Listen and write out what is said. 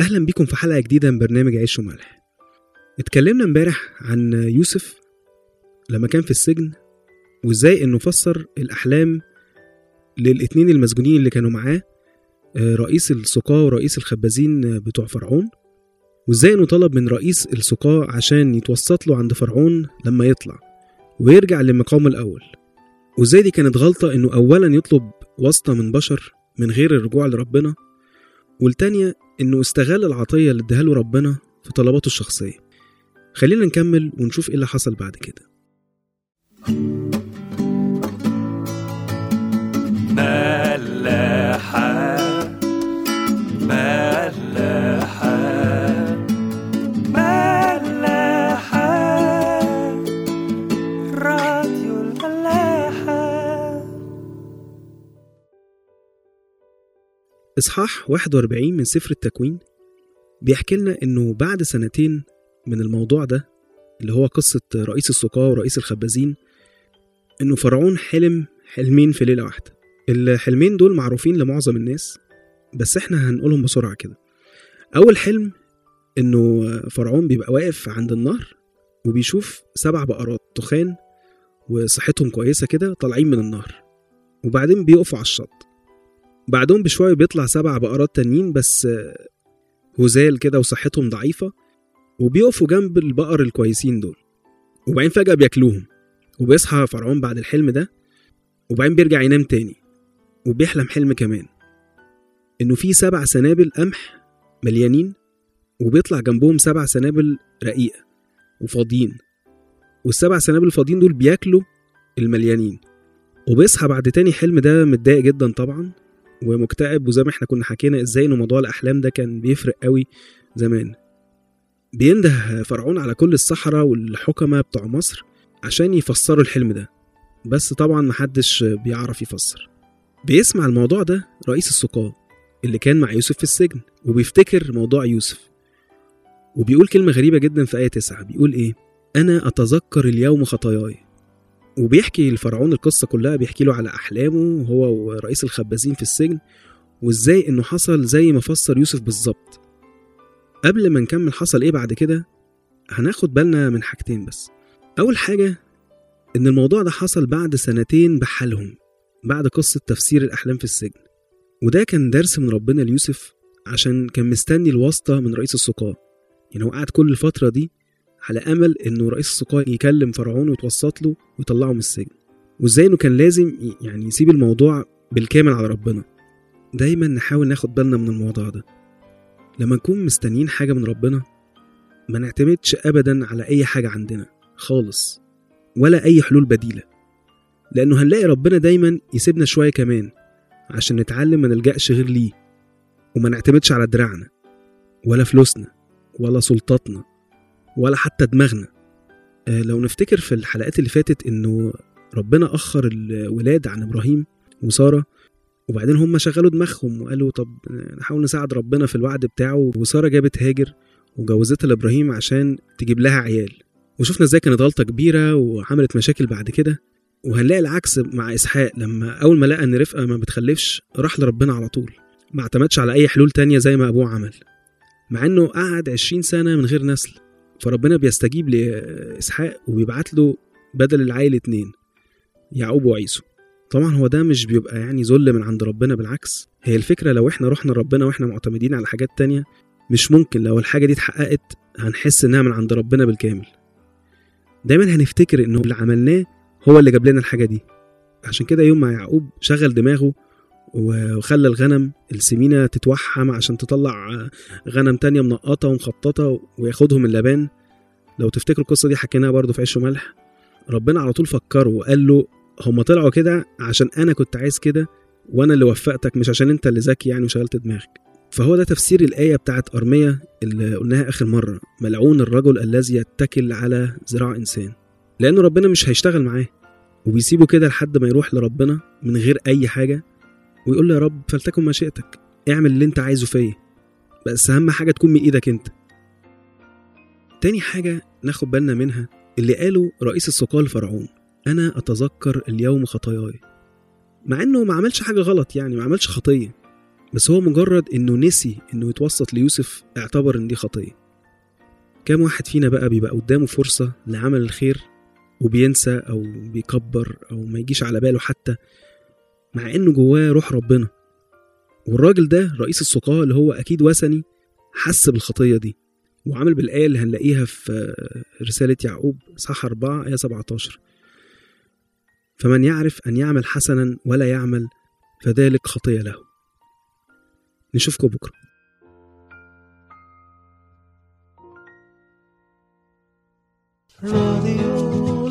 أهلا بيكم في حلقة جديدة من برنامج عيش وملح. اتكلمنا امبارح عن يوسف لما كان في السجن وإزاي إنه فسر الأحلام للاتنين المسجونين اللي كانوا معاه آه، رئيس السقاة ورئيس الخبازين آه، بتوع فرعون وإزاي إنه طلب من رئيس السقاة عشان يتوسط له عند فرعون لما يطلع ويرجع لمقامه الأول. وإزاي دي كانت غلطة إنه أولا يطلب واسطة من بشر من غير الرجوع لربنا والتانية إنه استغل العطية اللي اداها له ربنا في طلباته الشخصية. خلينا نكمل ونشوف إيه اللي حصل بعد كده. إصحاح 41 من سفر التكوين بيحكي لنا إنه بعد سنتين من الموضوع ده اللي هو قصة رئيس السقاة ورئيس الخبازين إنه فرعون حلم حلمين في ليلة واحدة. الحلمين دول معروفين لمعظم الناس بس إحنا هنقولهم بسرعة كده. أول حلم إنه فرعون بيبقى واقف عند النهر وبيشوف سبع بقرات تخان وصحتهم كويسة كده طالعين من النهر وبعدين بيقفوا على الشط. بعدهم بشوية بيطلع سبع بقرات تانيين بس هزال كده وصحتهم ضعيفة وبيقفوا جنب البقر الكويسين دول. وبعدين فجأة بياكلوهم وبيصحى فرعون بعد الحلم ده وبعدين بيرجع ينام تاني وبيحلم حلم كمان. إنه في سبع سنابل قمح مليانين وبيطلع جنبهم سبع سنابل رقيقة وفاضيين. والسبع سنابل الفاضيين دول بياكلوا المليانين. وبيصحى بعد تاني حلم ده متضايق جدا طبعا ومكتئب وزي ما إحنا كنا حكينا إزاي إنه موضوع الأحلام ده كان بيفرق قوي زمان. بينده فرعون على كل السحرة والحكمة بتوع مصر عشان يفسروا الحلم ده. بس طبعا محدش بيعرف يفسر. بيسمع الموضوع ده رئيس السقاة اللي كان مع يوسف في السجن وبيفتكر موضوع يوسف. وبيقول كلمة غريبة جدا في آية 9 بيقول إيه؟ أنا أتذكر اليوم خطاياي. وبيحكي لفرعون القصة كلها بيحكي له على أحلامه هو ورئيس الخبازين في السجن وإزاي إنه حصل زي ما فسر يوسف بالظبط. قبل ما نكمل حصل إيه بعد كده؟ هناخد بالنا من حاجتين بس. أول حاجة إن الموضوع ده حصل بعد سنتين بحالهم بعد قصة تفسير الأحلام في السجن. وده كان درس من ربنا ليوسف عشان كان مستني الواسطة من رئيس السقاة يعني هو قعد كل الفترة دي على أمل انه رئيس السقاة يكلم فرعون ويتوسط له ويطلعه من السجن. وإزاي إنه كان لازم يعني يسيب الموضوع بالكامل على ربنا. دايما نحاول ناخد بالنا من الموضوع ده. لما نكون مستنيين حاجة من ربنا ما نعتمدش ابدا على أي حاجة عندنا خالص ولا أي حلول بديلة. لأنه هنلاقي ربنا دايما يسيبنا شوية كمان عشان نتعلم ما نلجأش غير ليه. وما نعتمدش على دراعنا ولا فلوسنا ولا سلطاتنا. ولا حتى دماغنا. آه، لو نفتكر في الحلقات اللي فاتت إنه ربنا أخر الولاد عن إبراهيم وسارة وبعدين هم شغلوا دماغهم وقالوا طب نحاول نساعد ربنا في الوعد بتاعه وسارة جابت هاجر وجوزتها لابراهيم عشان تجيب لها عيال. وشفنا إزاي كانت غلطة كبيرة وعملت مشاكل بعد كده. وهنلاقي العكس مع إسحاق لما أول ما لقى إن رفقة ما بتخلفش راح لربنا على طول. ما اعتمدش على أي حلول تانية زي ما أبوه عمل. مع إنه قعد 20 سنة من غير نسل. فربنا بيستجيب لإسحاق وبيبعت له بدل العيل اتنين يعقوب وعيسو. طبعا هو ده مش بيبقى يعني ذل من عند ربنا بالعكس. هي الفكرة لو إحنا رحنا لربنا وإحنا معتمدين على حاجات تانية مش ممكن. لو الحاجة دي اتحققت هنحس إنها من عند ربنا بالكامل. دايما هنفتكر إنه اللي عملناه هو اللي جاب لنا الحاجة دي. عشان كده يوم ما يعقوب شغل دماغه وخلى الغنم السمينة تتوحم عشان تطلع غنم تانية منقطة ومخططة وياخدهم اللبان. لو تفتكروا القصة دي حكيناها برضو في عيش وملح. ربنا على طول فكره وقال له هم طلعوا كده عشان أنا كنت عايز كده وأنا اللي وفقتك مش عشان أنت اللي ذكي يعني وشغلت دماغك. فهو ده تفسير الآية بتاعت أرمية اللي قلناها آخر مرة. ملعون الرجل الذي يتكل على ذراع إنسان. لأنه ربنا مش هيشتغل معاه. وبيسيبه كده لحد ما يروح لربنا من غير أي حاجة. ويقول له يا رب فلتكن مشيئتك اعمل اللي انت عايزه فيا. بس أهم حاجة تكون من إيدك انت. تاني حاجة ناخد بالنا منها اللي قاله رئيس السقاة لفرعون أنا أتذكر اليوم خطاياي. مع إنه ما عملش حاجة غلط يعني ما عملش خطية. بس هو مجرد إنه نسي إنه يتوسط ليوسف اعتبر إن دي خطية. كام واحد فينا بقى بيبقى قدامه فرصة لعمل الخير وبينسى أو بيكبر أو ما يجيش على باله حتى. مع إنه جواه روح ربنا. والراجل ده رئيس السقاة اللي هو أكيد وثني حس بالخطية دي وعمل بالآية اللي هنلاقيها في رسالة يعقوب صح 4 آية 17 فمن يعرف أن يعمل حسنا ولا يعمل فذلك خطية له. نشوفكم بكرة. راديو